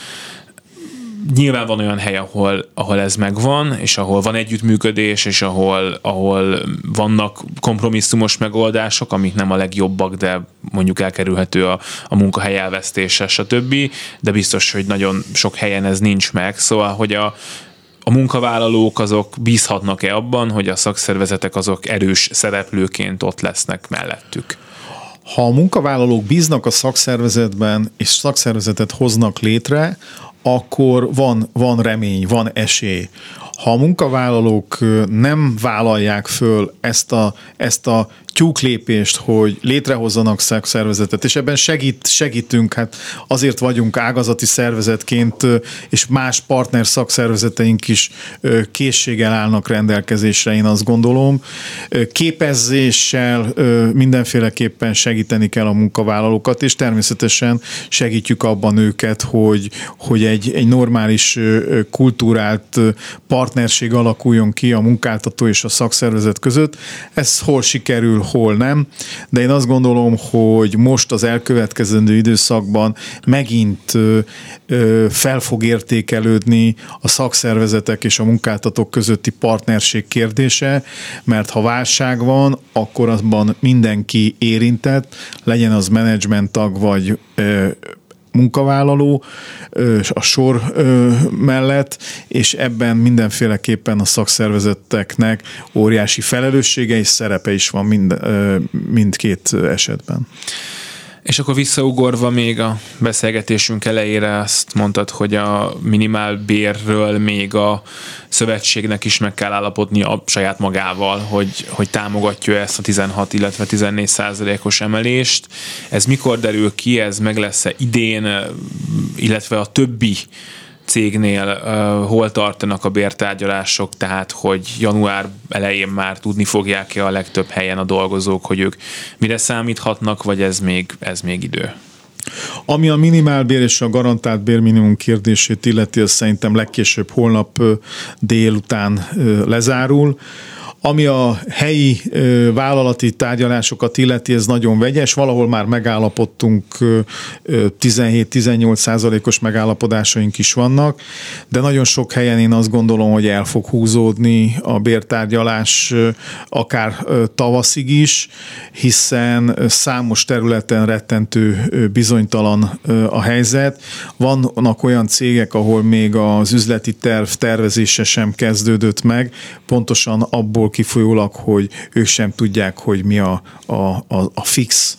Nyilván van olyan hely, ahol, ahol ez megvan, és ahol van együttműködés, és ahol, ahol vannak kompromisszumos megoldások, amik nem a legjobbak, de mondjuk elkerülhető a, a munkahely elvesztése, stb. De biztos, hogy nagyon sok helyen ez nincs meg. Szóval, hogy a, a munkavállalók azok bízhatnak-e abban, hogy a szakszervezetek azok erős szereplőként ott lesznek mellettük? Ha a munkavállalók bíznak a szakszervezetben, és szakszervezetet hoznak létre, akkor van, van remény, van esély. Ha a munkavállalók nem vállalják föl ezt a, ezt a tyúklépést, hogy létrehozzanak szakszervezetet, és ebben segít, segítünk, hát azért vagyunk ágazati szervezetként, és más partner szakszervezeteink is készséggel állnak rendelkezésre, én azt gondolom. Képezéssel mindenféleképpen segíteni kell a munkavállalókat, és természetesen segítjük abban őket, hogy, hogy egy, egy normális kultúrált partnerség alakuljon ki a munkáltató és a szakszervezet között. Ez hol sikerül, hol nem, de én azt gondolom, hogy most az elkövetkezendő időszakban megint fel fog értékelődni a szakszervezetek és a munkáltatók közötti partnerség kérdése, mert ha válság van, akkor azban mindenki érintett, legyen az menedzsment tag vagy munkavállaló a sor mellett, és ebben mindenféleképpen a szakszervezeteknek óriási felelőssége és szerepe is van mind, mindkét esetben. És akkor visszaugorva még a beszélgetésünk elejére azt mondtad, hogy a minimál bérről még a szövetségnek is meg kell állapodni a saját magával, hogy, hogy támogatja ezt a 16, illetve 14 százalékos emelést. Ez mikor derül ki, ez meg lesz-e idén, illetve a többi cégnél uh, hol tartanak a bértárgyalások, tehát hogy január elején már tudni fogják-e a legtöbb helyen a dolgozók, hogy ők mire számíthatnak, vagy ez még, ez még idő? Ami a minimálbér és a garantált bérminimum kérdését illeti, az szerintem legkésőbb holnap délután lezárul. Ami a helyi vállalati tárgyalásokat illeti, ez nagyon vegyes. Valahol már megállapodtunk, 17-18 százalékos megállapodásaink is vannak, de nagyon sok helyen én azt gondolom, hogy el fog húzódni a bértárgyalás akár tavaszig is, hiszen számos területen rettentő bizonytalan a helyzet. Vannak olyan cégek, ahol még az üzleti terv tervezése sem kezdődött meg, pontosan abból kifolyólag, hogy ők sem tudják, hogy mi a, a, a, a fix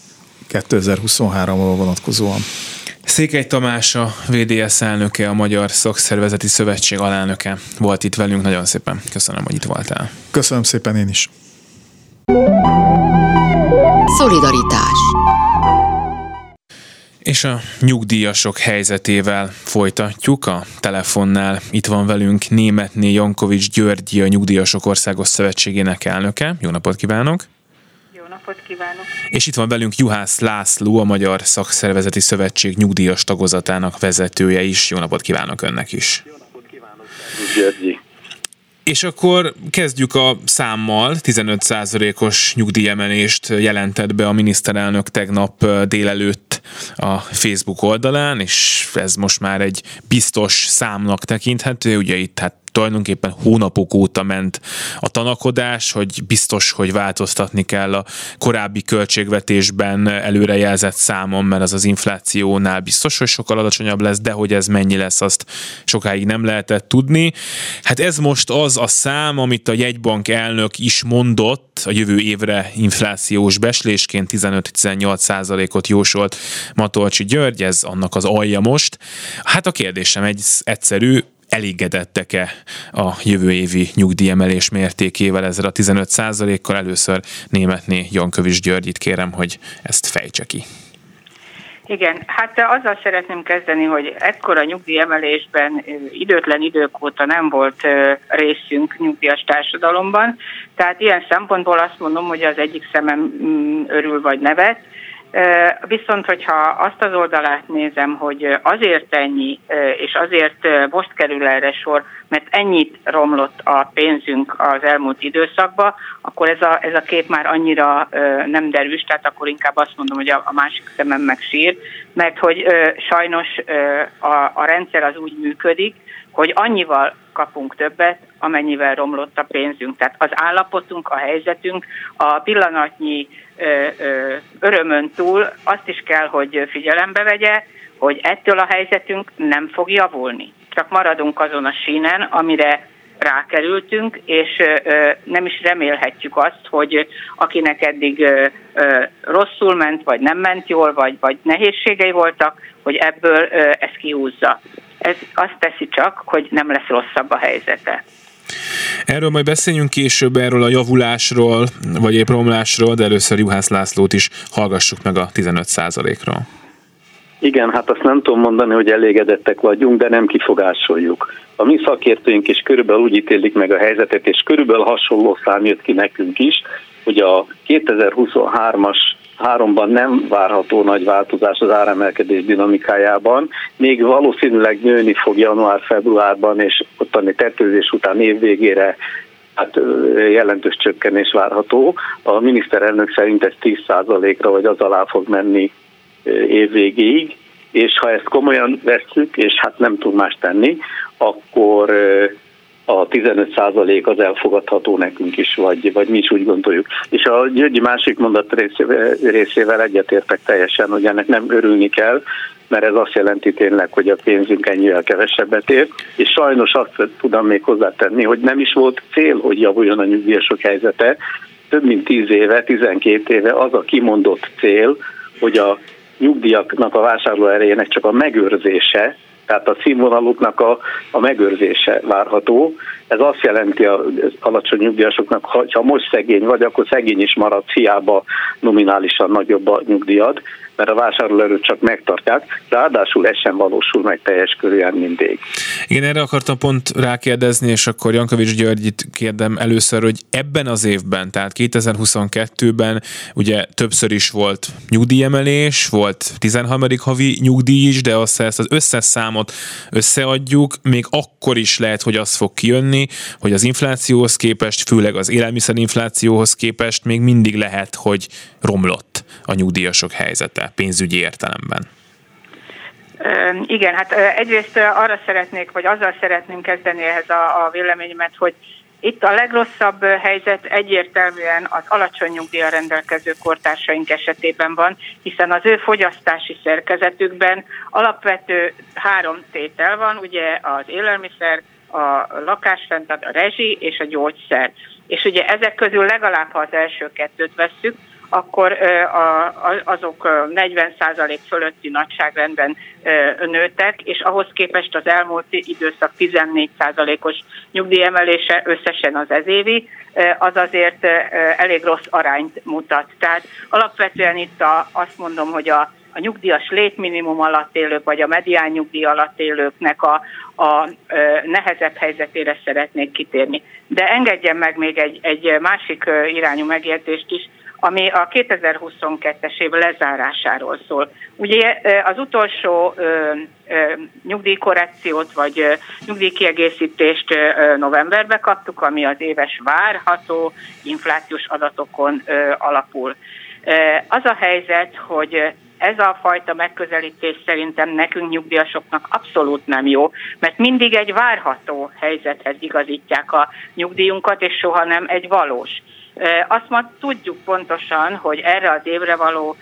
2023-ra vonatkozóan. Székely Tamás a VDS elnöke, a Magyar Szakszervezeti Szövetség alelnöke volt itt velünk. Nagyon szépen köszönöm, hogy itt voltál. Köszönöm szépen én is. Szolidaritás És a nyugdíjasok helyzetével folytatjuk a telefonnál. Itt van velünk Németné Jankovics Györgyi, a Nyugdíjasok Országos Szövetségének elnöke. Jó napot kívánok! Jó napot kívánok! És itt van velünk Juhász László, a Magyar Szakszervezeti Szövetség nyugdíjas tagozatának vezetője is. Jó napot kívánok önnek is! Jó napot kívánok! Györgyi! És akkor kezdjük a számmal. 15%-os nyugdíjemelést jelentett be a miniszterelnök tegnap délelőtt a Facebook oldalán, és ez most már egy biztos számnak tekinthető. Ugye itt hát tulajdonképpen hónapok óta ment a tanakodás, hogy biztos, hogy változtatni kell a korábbi költségvetésben előrejelzett számon, mert az az inflációnál biztos, hogy sokkal alacsonyabb lesz, de hogy ez mennyi lesz, azt sokáig nem lehetett tudni. Hát ez most az a szám, amit a jegybank elnök is mondott a jövő évre inflációs beslésként 15-18 százalékot jósolt Matolcsi György, ez annak az alja most. Hát a kérdésem egy egyszerű, elégedettek-e a jövő évi nyugdíjemelés mértékével ezzel a 15 kal Először németné Jankövis Györgyit kérem, hogy ezt fejtse ki. Igen, hát azzal szeretném kezdeni, hogy ekkora nyugdíjemelésben időtlen idők óta nem volt részünk nyugdíjas társadalomban, tehát ilyen szempontból azt mondom, hogy az egyik szemem mm, örül vagy nevet, Viszont, hogyha azt az oldalát nézem, hogy azért ennyi, és azért most kerül erre sor, mert ennyit romlott a pénzünk az elmúlt időszakban, akkor ez a, ez a kép már annyira nem derűs, tehát akkor inkább azt mondom, hogy a, a másik szemem meg sír, mert hogy sajnos a, a rendszer az úgy működik, hogy annyival kapunk többet, amennyivel romlott a pénzünk. Tehát az állapotunk, a helyzetünk, a pillanatnyi örömön túl azt is kell, hogy figyelembe vegye, hogy ettől a helyzetünk nem fog javulni. Csak maradunk azon a sínen, amire rákerültünk, és nem is remélhetjük azt, hogy akinek eddig rosszul ment, vagy nem ment jól, vagy, vagy nehézségei voltak, hogy ebből ö, ez kihúzza. Ez azt teszi csak, hogy nem lesz rosszabb a helyzete. Erről majd beszéljünk később, erről a javulásról, vagy épp romlásról, de először Juhász Lászlót is hallgassuk meg a 15% ról igen, hát azt nem tudom mondani, hogy elégedettek vagyunk, de nem kifogásoljuk. A mi szakértőink is körülbelül úgy ítélik meg a helyzetet, és körülbelül hasonló szám jött ki nekünk is, hogy a 2023-as háromban nem várható nagy változás az áremelkedés dinamikájában, még valószínűleg nőni fog január-februárban, és ottani tetőzés után évvégére hát jelentős csökkenés várható. A miniszterelnök szerint ez 10%-ra vagy az alá fog menni évvégéig, és ha ezt komolyan vesszük, és hát nem tud más tenni, akkor a 15% az elfogadható nekünk is, vagy, vagy mi is úgy gondoljuk. És a Györgyi másik mondat részével, részével egyetértek teljesen, hogy ennek nem örülni kell, mert ez azt jelenti tényleg, hogy a pénzünk ennyivel kevesebbet ér, és sajnos azt tudom még hozzátenni, hogy nem is volt cél, hogy javuljon a nyugdíjasok helyzete. Több mint 10 éve, 12 éve az a kimondott cél, hogy a nyugdíjaknak a vásárló erejének csak a megőrzése, tehát a színvonaluknak a, a megőrzése várható. Ez azt jelenti az alacsony nyugdíjasoknak, ha, ha most szegény vagy, akkor szegény is marad, hiába nominálisan nagyobb a nyugdíjad, mert a vásárlóerőt csak megtartják, ráadásul ez sem valósul meg teljes körülön mindig. Igen, erre akartam pont rákérdezni, és akkor Jankovics Györgyit kérdem először, hogy ebben az évben, tehát 2022-ben ugye többször is volt nyugdíjemelés, volt 13. havi nyugdíj is, de azt ezt az összes számot összeadjuk, még akkor is lehet, hogy az fog kijönni, hogy az inflációhoz képest, főleg az élelmiszerinflációhoz képest még mindig lehet, hogy romlott a nyugdíjasok helyzete pénzügyi értelemben. Igen, hát egyrészt arra szeretnék, vagy azzal szeretném kezdeni ehhez a, a véleményemet, hogy itt a legrosszabb helyzet egyértelműen az alacsony nyugdíja rendelkező kortársaink esetében van, hiszen az ő fogyasztási szerkezetükben alapvető három tétel van, ugye az élelmiszer, a lakásrend, a rezsi és a gyógyszer. És ugye ezek közül legalább, ha az első kettőt vesszük, akkor azok 40% fölötti nagyságrendben nőttek, és ahhoz képest az elmúlt időszak 14%-os nyugdíjemelése összesen az ezévi, az azért elég rossz arányt mutat. Tehát alapvetően itt a, azt mondom, hogy a, a nyugdíjas létminimum alatt élők, vagy a medián nyugdíj alatt élőknek a, a nehezebb helyzetére szeretnék kitérni. De engedjen meg még egy, egy másik irányú megjegyzést is, ami a 2022-es év lezárásáról szól. Ugye az utolsó nyugdíjkorrekciót vagy nyugdíjkiegészítést novemberbe kaptuk, ami az éves várható inflációs adatokon alapul. Az a helyzet, hogy ez a fajta megközelítés szerintem nekünk nyugdíjasoknak abszolút nem jó, mert mindig egy várható helyzethez igazítják a nyugdíjunkat, és soha nem egy valós. Azt ma tudjuk pontosan, hogy erre az évre való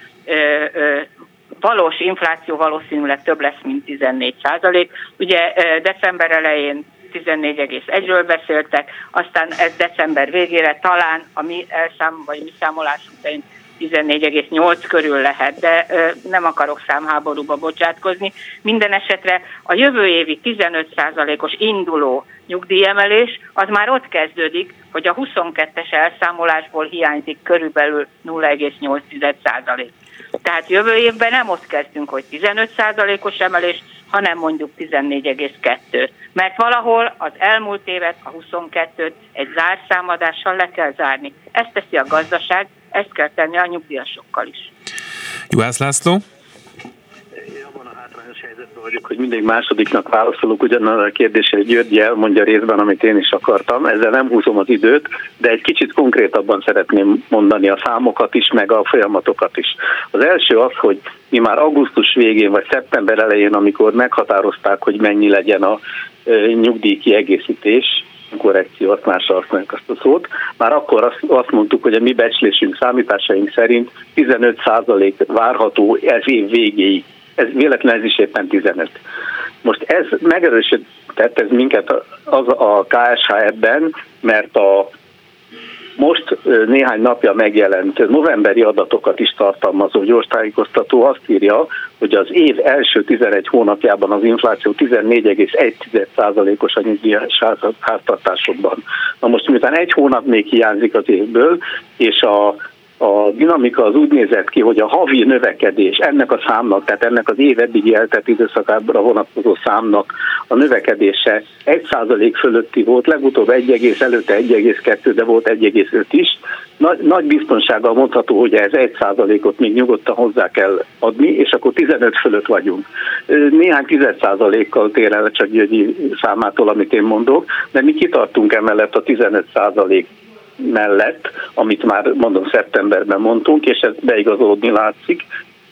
valós infláció valószínűleg több lesz, mint 14 százalék. Ugye december elején 14,1-ről beszéltek, aztán ez december végére talán a mi elszám, vagy mi számolásunk szerint 14,8 körül lehet, de nem akarok számháborúba bocsátkozni. Minden esetre a jövő évi 15%-os induló nyugdíjemelés az már ott kezdődik, hogy a 22-es elszámolásból hiányzik körülbelül 0,8%. Tehát jövő évben nem ott kezdünk, hogy 15%-os emelés, hanem mondjuk 14,2. Mert valahol az elmúlt évet, a 22-t egy zárszámadással le kell zárni. Ezt teszi a gazdaság, ezt kell tenni a nyugdíjasokkal is. Juhász László? Vagyok, hogy mindig másodiknak válaszolok ugyanaz a kérdésre, hogy György elmondja részben, amit én is akartam. Ezzel nem húzom az időt, de egy kicsit konkrétabban szeretném mondani a számokat is, meg a folyamatokat is. Az első az, hogy mi már augusztus végén vagy szeptember elején, amikor meghatározták, hogy mennyi legyen a nyugdíj kiegészítés, korrekció, azt másra használjuk azt a szót. Már akkor azt mondtuk, hogy a mi becslésünk, számításaink szerint 15% várható ez év végéig. Ez véletlen ez is éppen 15. Most ez megerősített ez minket az a KSH ebben, mert a most néhány napja megjelent novemberi adatokat is tartalmazó gyors tájékoztató azt írja, hogy az év első 11 hónapjában az infláció 14,1%-os a nyugdíjas háztartásokban. Na most miután egy hónap még hiányzik az évből, és a a dinamika az úgy nézett ki, hogy a havi növekedés ennek a számnak, tehát ennek az év eddigi eltett időszakára vonatkozó számnak a növekedése 1% fölötti volt, legutóbb 1, előtte 1,2, de volt 1,5 is. Nagy, nagy biztonsággal mondható, hogy ez 1%-ot még nyugodtan hozzá kell adni, és akkor 15 fölött vagyunk. Néhány 10%-kal tér el csak Györgyi számától, amit én mondok, de mi kitartunk emellett a 15% mellett, amit már mondom szeptemberben mondtunk, és ez beigazolódni látszik.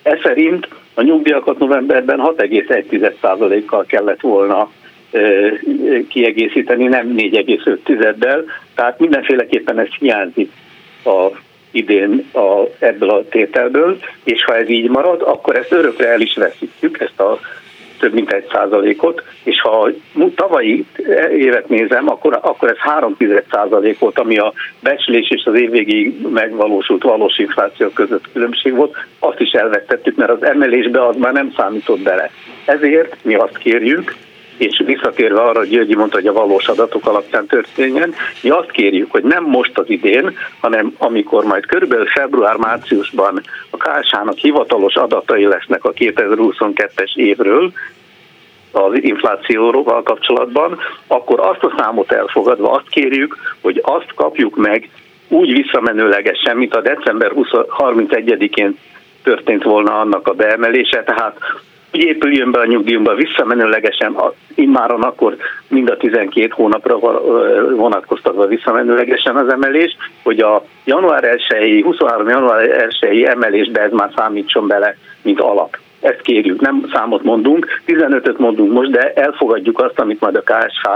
Ez szerint a nyugdíjakat novemberben 6,1%-kal kellett volna kiegészíteni, nem 4,5-del, tehát mindenféleképpen ez hiányzik a idén a, ebből a tételből, és ha ez így marad, akkor ezt örökre el is veszítjük, ezt a több mint egy százalékot, és ha tavalyi évet nézem, akkor, akkor ez 3 százalék volt, ami a becslés és az évvégig megvalósult valós infláció között különbség volt, azt is elvettettük, mert az emelésbe az már nem számított bele. Ezért mi azt kérjük, és visszatérve arra, hogy Györgyi mondta, hogy a valós adatok alapján történjen, mi azt kérjük, hogy nem most az idén, hanem amikor majd körülbelül február-márciusban a KSH-nak hivatalos adatai lesznek a 2022-es évről, az inflációval kapcsolatban, akkor azt a számot elfogadva azt kérjük, hogy azt kapjuk meg úgy visszamenőlegesen, mint a december 31-én történt volna annak a beemelése, tehát úgy épüljön be a nyugdíjumba visszamenőlegesen, immáron akkor mind a 12 hónapra vonatkoztatva visszamenőlegesen az emelés, hogy a január 1 23. január 1 emelésbe ez már számítson bele, mint alap. Ezt kérjük, nem számot mondunk, 15-öt mondunk most, de elfogadjuk azt, amit majd a KSH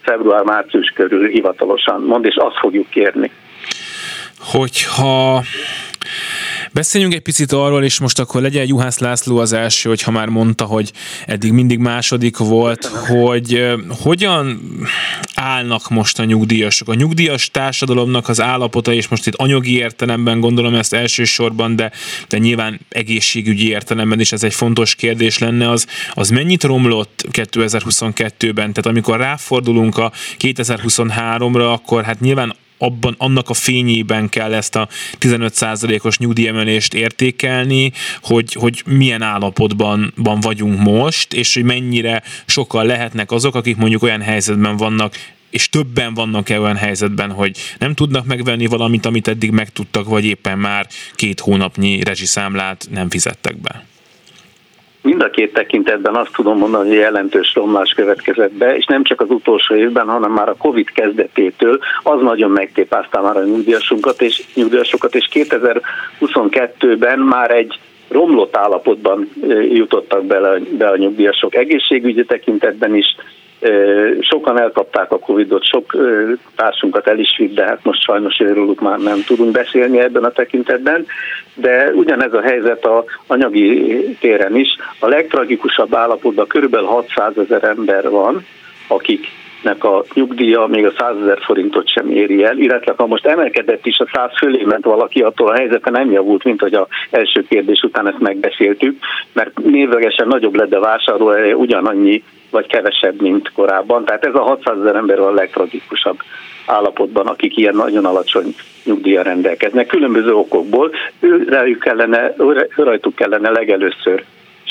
február-március körül hivatalosan mond, és azt fogjuk kérni. Hogyha Beszéljünk egy picit arról, és most akkor legyen Juhász László az első, hogyha már mondta, hogy eddig mindig második volt, hogy hogyan állnak most a nyugdíjasok. A nyugdíjas társadalomnak az állapota, és most itt anyagi értelemben gondolom ezt elsősorban, de, de nyilván egészségügyi értelemben is ez egy fontos kérdés lenne, az, az mennyit romlott 2022-ben? Tehát amikor ráfordulunk a 2023-ra, akkor hát nyilván abban, annak a fényében kell ezt a 15%-os nyugdíjemelést értékelni, hogy, hogy milyen állapotban van vagyunk most, és hogy mennyire sokkal lehetnek azok, akik mondjuk olyan helyzetben vannak, és többen vannak-e olyan helyzetben, hogy nem tudnak megvenni valamit, amit eddig megtudtak, vagy éppen már két hónapnyi rezsiszámlát nem fizettek be? Mind a két tekintetben azt tudom mondani, hogy jelentős romlás következett be, és nem csak az utolsó évben, hanem már a Covid kezdetétől. Az nagyon megtépázta már a nyugdíjasunkat és nyugdíjasokat, és 2022-ben már egy romlott állapotban jutottak bele be a nyugdíjasok. Egészségügyi tekintetben is, Sokan elkapták a Covid-ot, sok társunkat el is vitt, de hát most sajnos róluk már nem tudunk beszélni ebben a tekintetben. De ugyanez a helyzet a anyagi téren is. A legtragikusabb állapotban körülbelül 600 ezer ember van, akik nek a nyugdíja még a 100 ezer forintot sem éri el, illetve ha most emelkedett is a 100 fölé ment valaki, attól a helyzete nem javult, mint hogy a első kérdés után ezt megbeszéltük, mert névlegesen nagyobb lett a vásárló ugyanannyi vagy kevesebb, mint korábban. Tehát ez a 600 ezer ember a legtragikusabb állapotban, akik ilyen nagyon alacsony nyugdíja rendelkeznek, különböző okokból. Ő, kellene, rajtuk kellene legelőször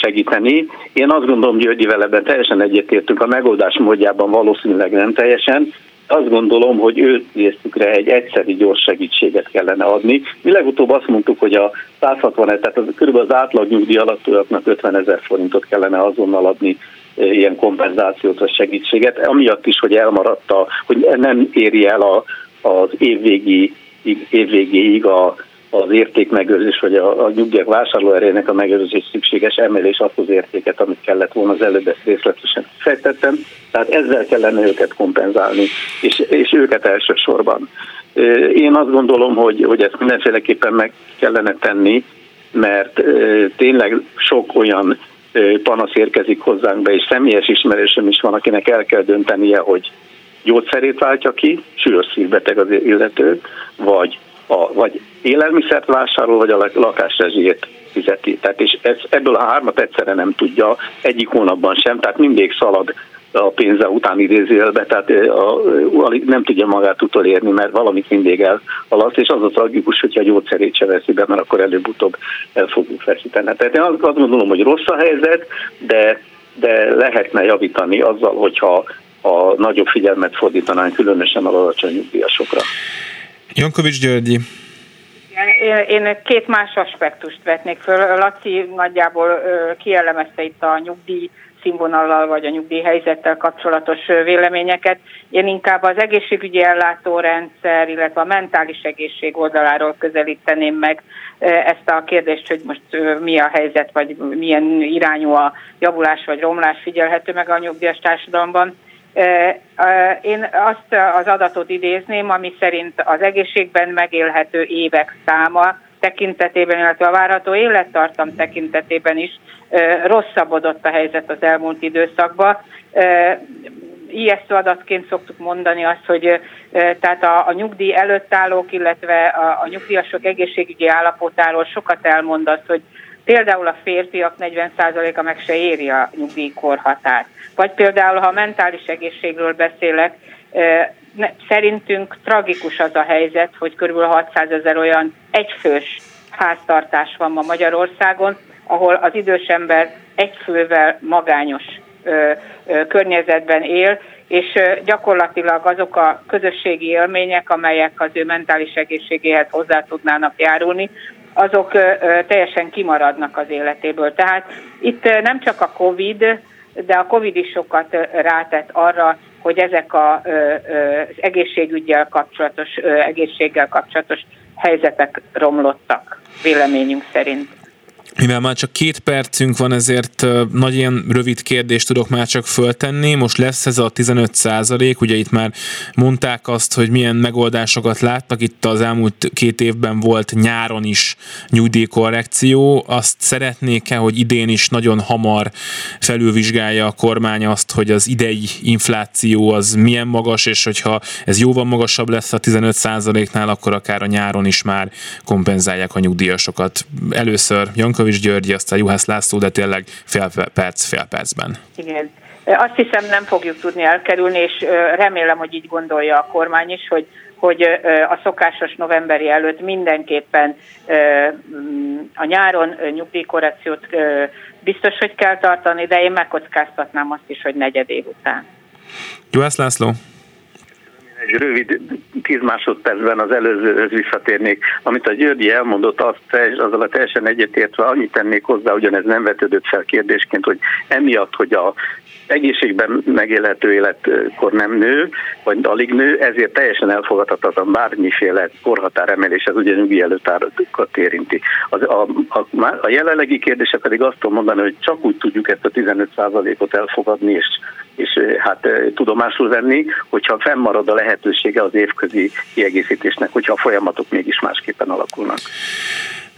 segíteni. Én azt gondolom, Györgyivel ebben teljesen egyetértünk, a megoldás módjában valószínűleg nem teljesen, azt gondolom, hogy ő részükre egy egyszeri gyors segítséget kellene adni. Mi legutóbb azt mondtuk, hogy a 160 tehát az, kb. az átlag nyugdíj alattiaknak 50 ezer forintot kellene azonnal adni e, ilyen kompenzációt vagy segítséget, amiatt is, hogy elmaradt, a, hogy nem éri el a, az évvégi, évvégéig a az értékmegőrzés, vagy a, a nyugdíjak vásárlóerejének a megőrzés szükséges emelés azt az értéket, amit kellett volna az előbb ezt részletesen fejtettem. Tehát ezzel kellene őket kompenzálni, és, és őket elsősorban. Én azt gondolom, hogy, hogy ezt mindenféleképpen meg kellene tenni, mert tényleg sok olyan panasz érkezik hozzánk be, és személyes ismerősöm is van, akinek el kell döntenie, hogy gyógyszerét váltja ki, súlyos szívbeteg az illető, vagy a, vagy élelmiszert vásárol, vagy a lakásrezsijét fizeti. Tehát és ez, ebből a hármat egyszerre nem tudja egyik hónapban sem, tehát mindig szalad a pénze után idézőjelbe, tehát a, a, nem tudja magát utolérni, mert valamit mindig elhalaszt, és az a tragikus, hogyha a gyógyszerét se veszi be, mert akkor előbb-utóbb el fogjuk veszíteni. Tehát én azt gondolom, hogy rossz a helyzet, de, de lehetne javítani azzal, hogyha a nagyobb figyelmet fordítanánk különösen a alacsony nyugdíjasokra. Jankovics Györgyi. Én két más aspektust vetnék föl. Laci nagyjából kielemezte itt a nyugdíj színvonallal vagy a nyugdíjhelyzettel kapcsolatos véleményeket. Én inkább az egészségügyi ellátórendszer, illetve a mentális egészség oldaláról közelíteném meg ezt a kérdést, hogy most mi a helyzet, vagy milyen irányú a javulás vagy romlás figyelhető meg a nyugdíjas társadalomban. Én azt az adatot idézném, ami szerint az egészségben megélhető évek száma tekintetében, illetve a várható élettartam tekintetében is rosszabbodott a helyzet az elmúlt időszakban. Ijesztő adatként szoktuk mondani azt, hogy tehát a, a nyugdíj előtt állók, illetve a, a nyugdíjasok egészségügyi állapotáról sokat elmond az, hogy például a férfiak 40%-a meg se éri a nyugdíjkorhatárt. Vagy például, ha a mentális egészségről beszélek, szerintünk tragikus az a helyzet, hogy kb. 600 ezer olyan egyfős háztartás van ma Magyarországon, ahol az idős ember egyfővel magányos környezetben él, és gyakorlatilag azok a közösségi élmények, amelyek az ő mentális egészségéhez hozzá tudnának járulni, azok teljesen kimaradnak az életéből. Tehát itt nem csak a COVID, de a COVID is sokat rátett arra, hogy ezek a, az egészségügyel kapcsolatos, egészséggel kapcsolatos helyzetek romlottak, véleményünk szerint. Mivel már csak két percünk van, ezért nagy ilyen rövid kérdést tudok már csak föltenni. Most lesz ez a 15 százalék, ugye itt már mondták azt, hogy milyen megoldásokat láttak. Itt az elmúlt két évben volt nyáron is nyugdíjkorrekció. Azt szeretnék-e, hogy idén is nagyon hamar felülvizsgálja a kormány azt, hogy az idei infláció az milyen magas, és hogyha ez jóval magasabb lesz a 15 százaléknál, akkor akár a nyáron is már kompenzálják a nyugdíjasokat. Először Janka Jankovics György, aztán Juhász László, de tényleg fél perc, fél percben. Igen. Azt hiszem nem fogjuk tudni elkerülni, és remélem, hogy így gondolja a kormány is, hogy hogy a szokásos novemberi előtt mindenképpen mm, a nyáron nyugdíjkorrekciót biztos, hogy kell tartani, de én megkockáztatnám azt is, hogy negyed év után. Juhász László? Egy rövid tíz másodpercben az előzőhöz visszatérnék. Amit a Györgyi elmondott, azt azzal a teljesen egyetértve annyit tennék hozzá, ugyanez nem vetődött fel kérdésként, hogy emiatt, hogy a egészségben megélhető életkor nem nő, vagy alig nő, ezért teljesen elfogadhatatlan bármiféle korhatár emelés, ez ugye nyugi előtárokat érinti. Az, a, a, a jelenlegi kérdése pedig azt tudom mondani, hogy csak úgy tudjuk ezt a 15%-ot elfogadni, és és hát tudomásul venni, hogyha fennmarad a lehetősége az évközi kiegészítésnek, hogyha a folyamatok mégis másképpen alakulnak.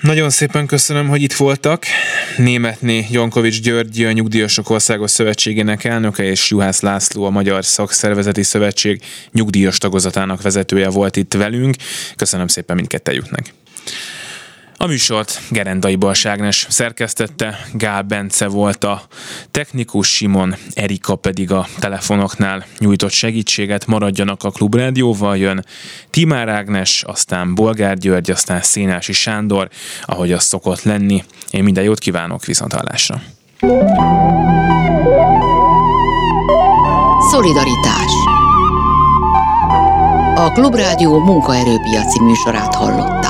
Nagyon szépen köszönöm, hogy itt voltak. Németné Jankovics György, a Nyugdíjasok Országos Szövetségének elnöke, és Juhász László, a Magyar Szakszervezeti Szövetség nyugdíjas tagozatának vezetője volt itt velünk. Köszönöm szépen mindkettejüknek. A műsort Gerendai Balságnes szerkesztette, Gál Bence volt a technikus, Simon Erika pedig a telefonoknál nyújtott segítséget, maradjanak a Klubrádióval, jön Timár Ágnes, aztán Bolgár György, aztán Szénási Sándor, ahogy az szokott lenni. Én minden jót kívánok, viszontlátásra! Szolidaritás A Klubrádió munkaerőpiaci műsorát hallott.